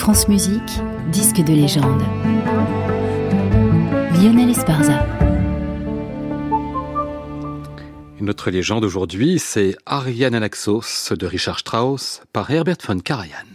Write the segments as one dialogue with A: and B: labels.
A: France Musique, disque de légende. Lionel Esparza.
B: Notre légende aujourd'hui, c'est Ariane Anaxos de Richard Strauss par Herbert von Karajan.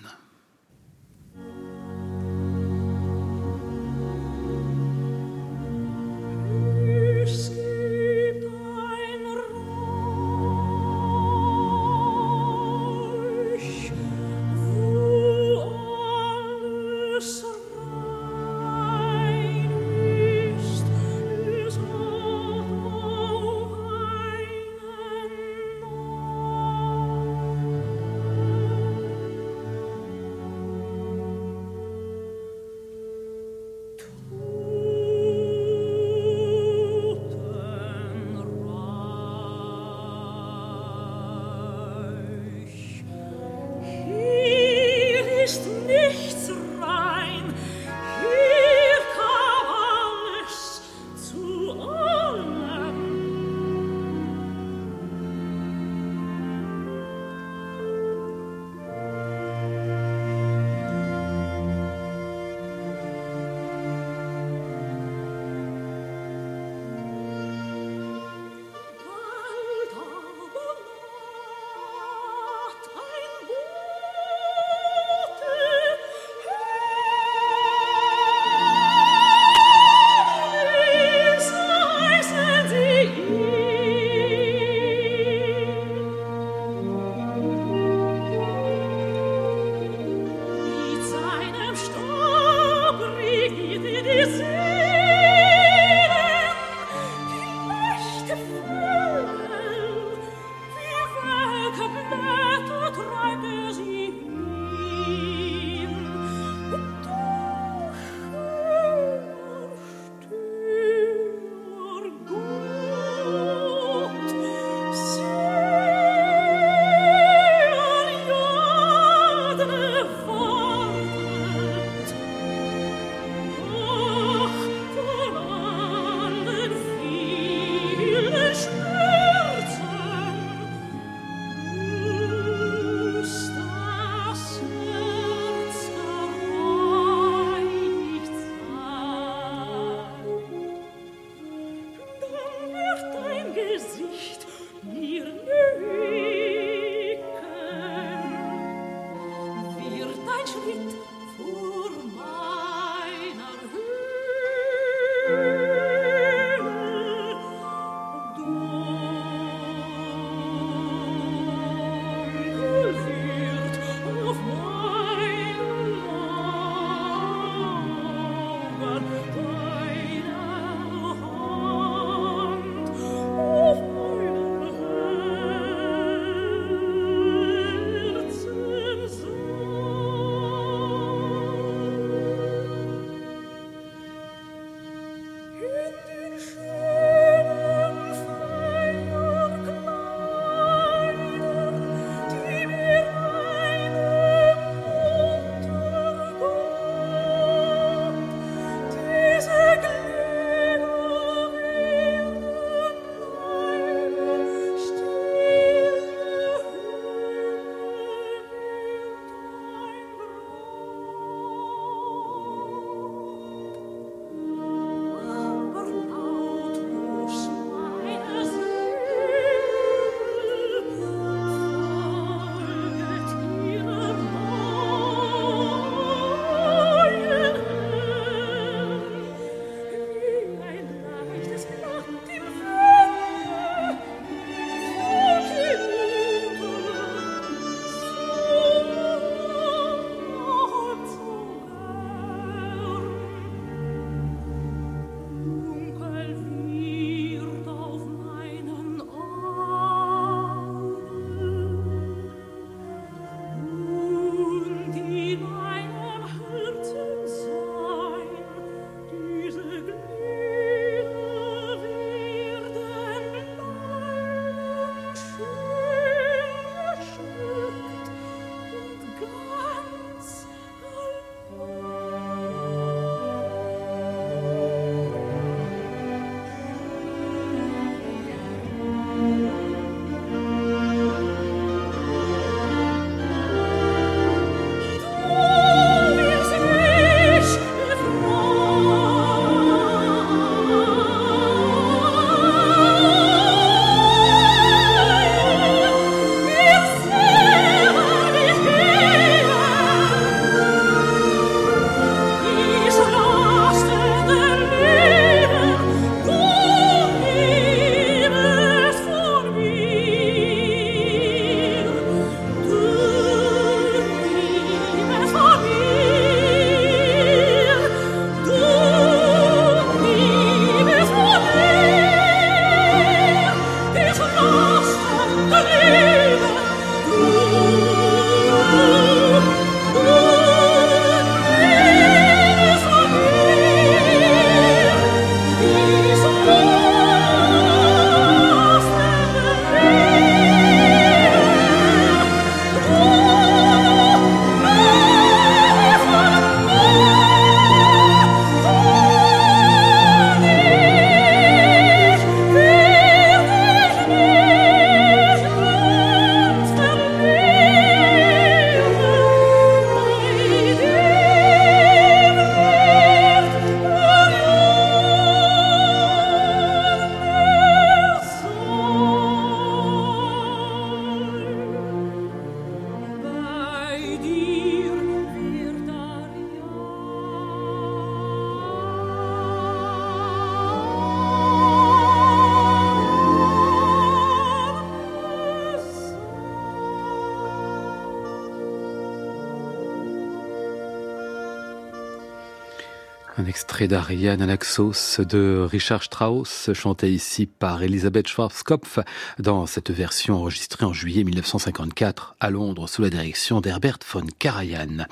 C: Un extrait d'Ariane Anaxos de Richard Strauss, chanté ici par Elisabeth Schwarzkopf dans cette version enregistrée en juillet 1954 à Londres sous la direction d'Herbert von Karajan.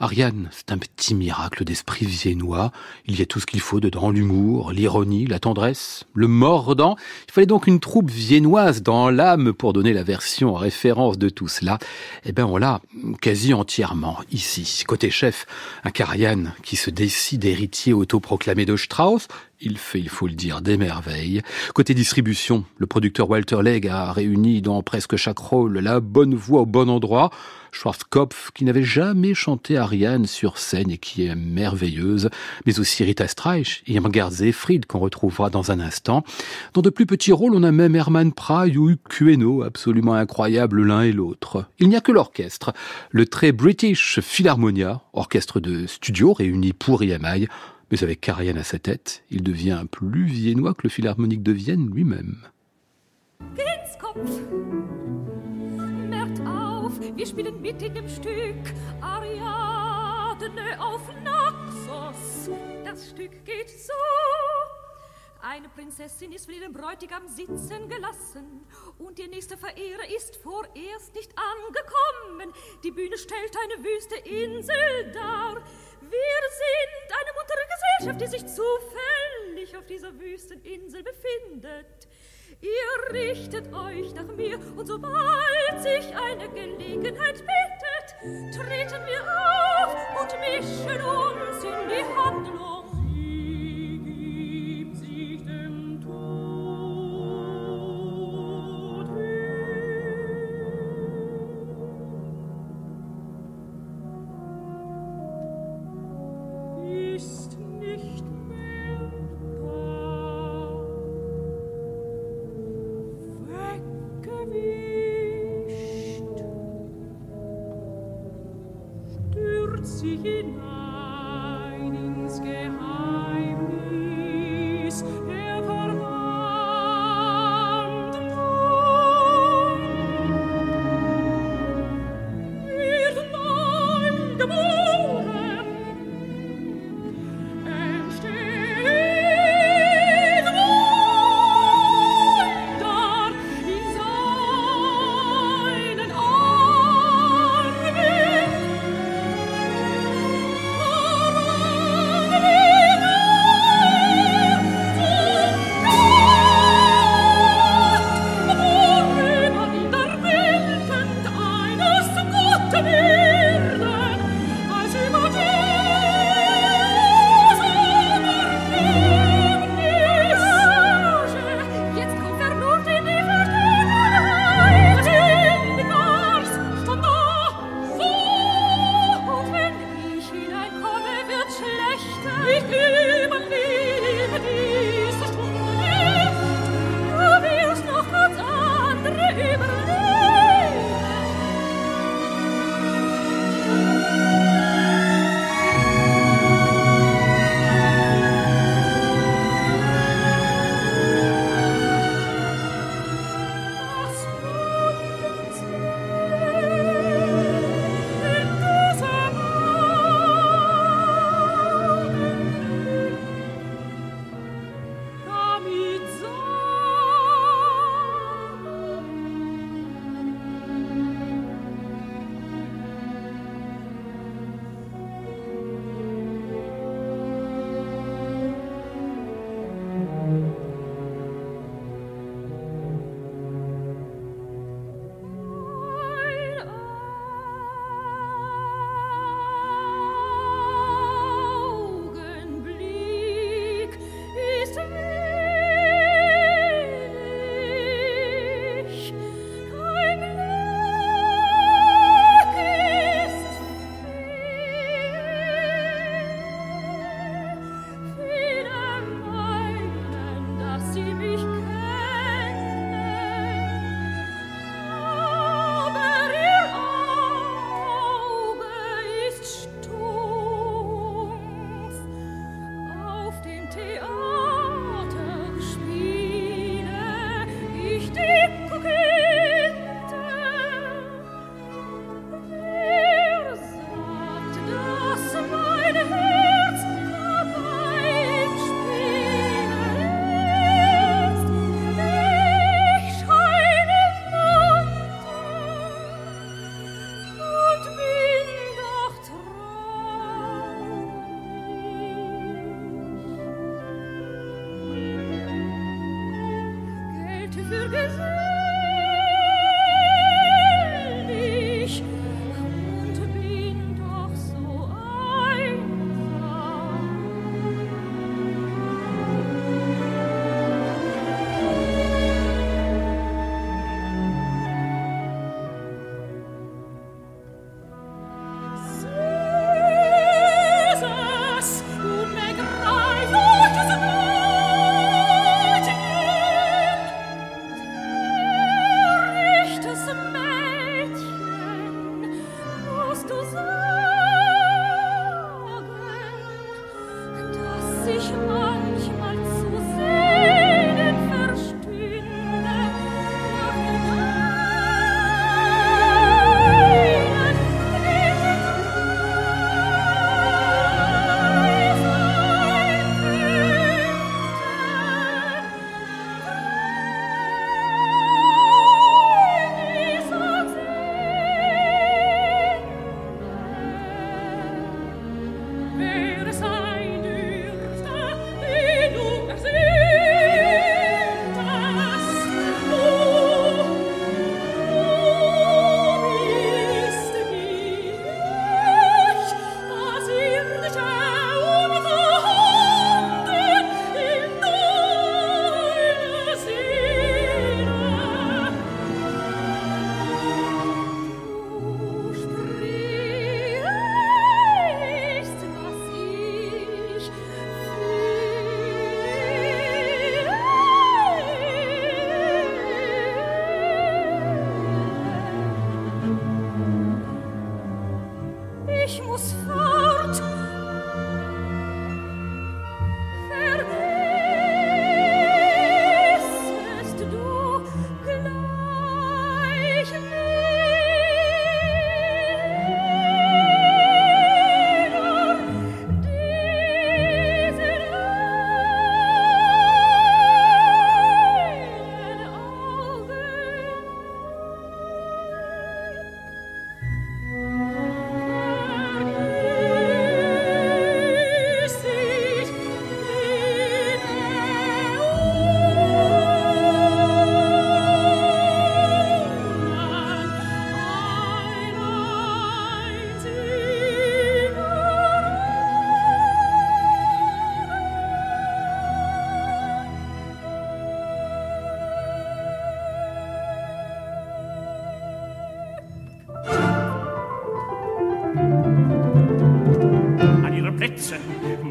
C: Ariane, c'est un petit miracle d'esprit viennois. Il y a tout ce qu'il faut dedans, l'humour, l'ironie, la tendresse, le mordant. Il fallait donc une troupe viennoise dans l'âme pour donner la version en référence de tout cela. Eh ben, on l'a quasi entièrement ici. Côté chef, un Karajan qui se décide héritier autoproclamé de Strauss, il fait, il faut le dire, des merveilles. Côté distribution, le producteur Walter Legg a réuni dans presque chaque rôle la bonne voix au bon endroit. Schwarzkopf, qui n'avait jamais chanté Ariane sur scène et qui est merveilleuse, mais aussi Rita Streich et Irmgard Zefried qu'on retrouvera dans un instant. Dans de plus petits rôles, on a même Herman Praille ou Queno, absolument incroyables l'un et l'autre. Il n'y a que l'orchestre, le très British Philharmonia, orchestre de studio réuni pour EMI, mais avec Karajan à sa tête, il devient plus viennois que le Philharmonique de Vienne lui-même.
B: Wir spielen mit in dem Stück Ariadne auf Naxos. Das Stück geht so. Eine Prinzessin ist für ihren Bräutigam sitzen gelassen und ihr nächster Verehrer ist vorerst nicht angekommen. Die Bühne stellt eine wüste Insel dar. Wir sind eine muntere Gesellschaft, die sich zufällig auf dieser wüsten Insel befindet. Ihr richtet euch nach mir, und sobald sich eine Gelegenheit bietet, treten wir auf und mischen uns in die Handlung.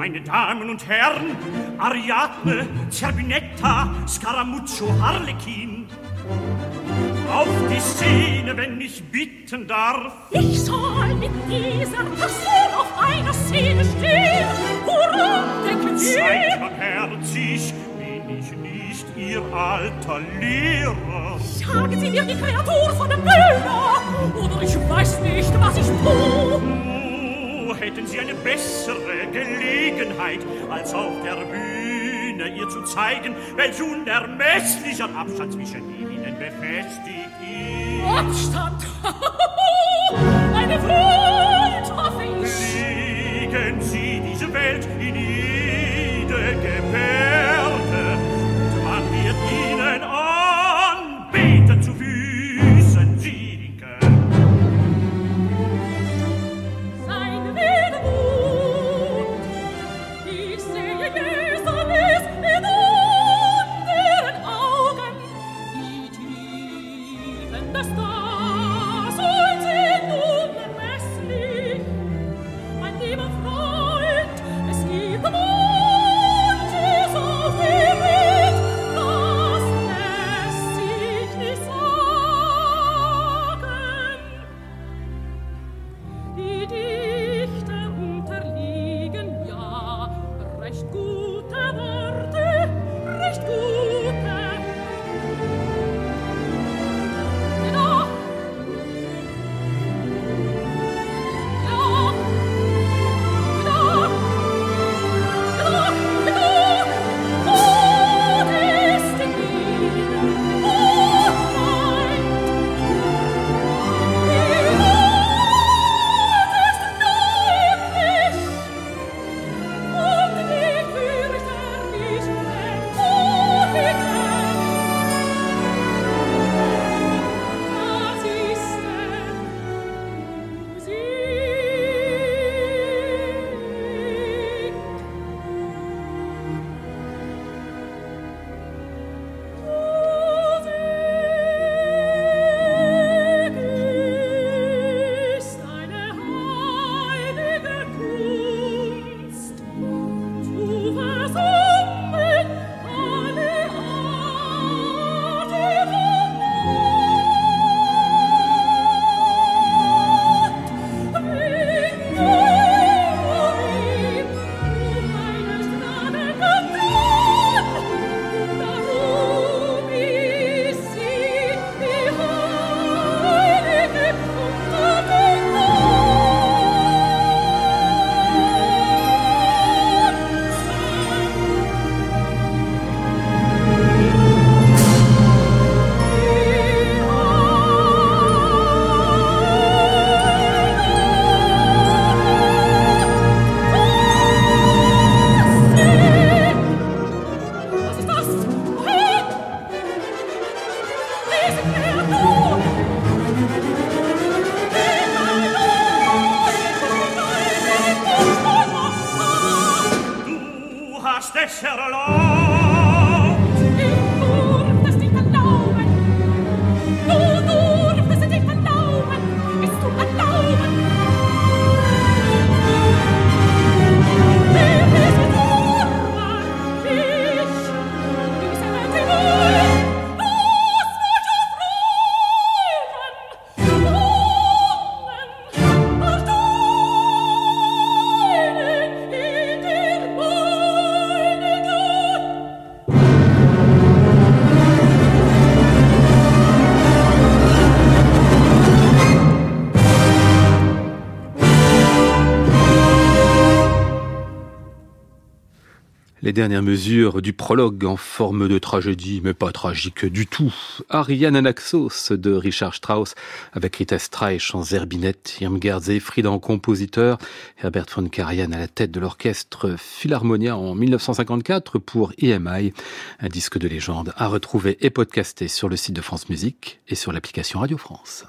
B: Meine Damen und Herren, Ariadne, Zerbinetta, Scaramuccio, Harlekin. Auf die Szene, wenn ich bitten darf.
D: Ich soll mit dieser Person auf einer Szene stehen. Woran denken Sie?
B: Seid barmherzig, bin ich nicht Ihr alter Lehrer.
D: Sagen Sie mir die Kreatur von der Bühne, oder ich weiß nicht, was ich tue.
B: Hätten Sie eine bessere Gelegenheit, als auf der Bühne ihr zu zeigen, welch unermesslicher Abstand zwischen ihnen befestigt ist.
D: Abstand! Eine Welt, hoffe ich!
B: Legen Sie diese Welt in jede Du hast
C: Les dernières mesures du prologue en forme de tragédie, mais pas tragique du tout. Ariane Anaxos de Richard Strauss avec Rita Streich en zerbinette, Irmgard Seyfried en compositeur, Herbert von Karajan à la tête de l'orchestre Philharmonia en 1954 pour EMI, un disque de légende à retrouver et podcasté sur le site de France Musique et sur l'application Radio France.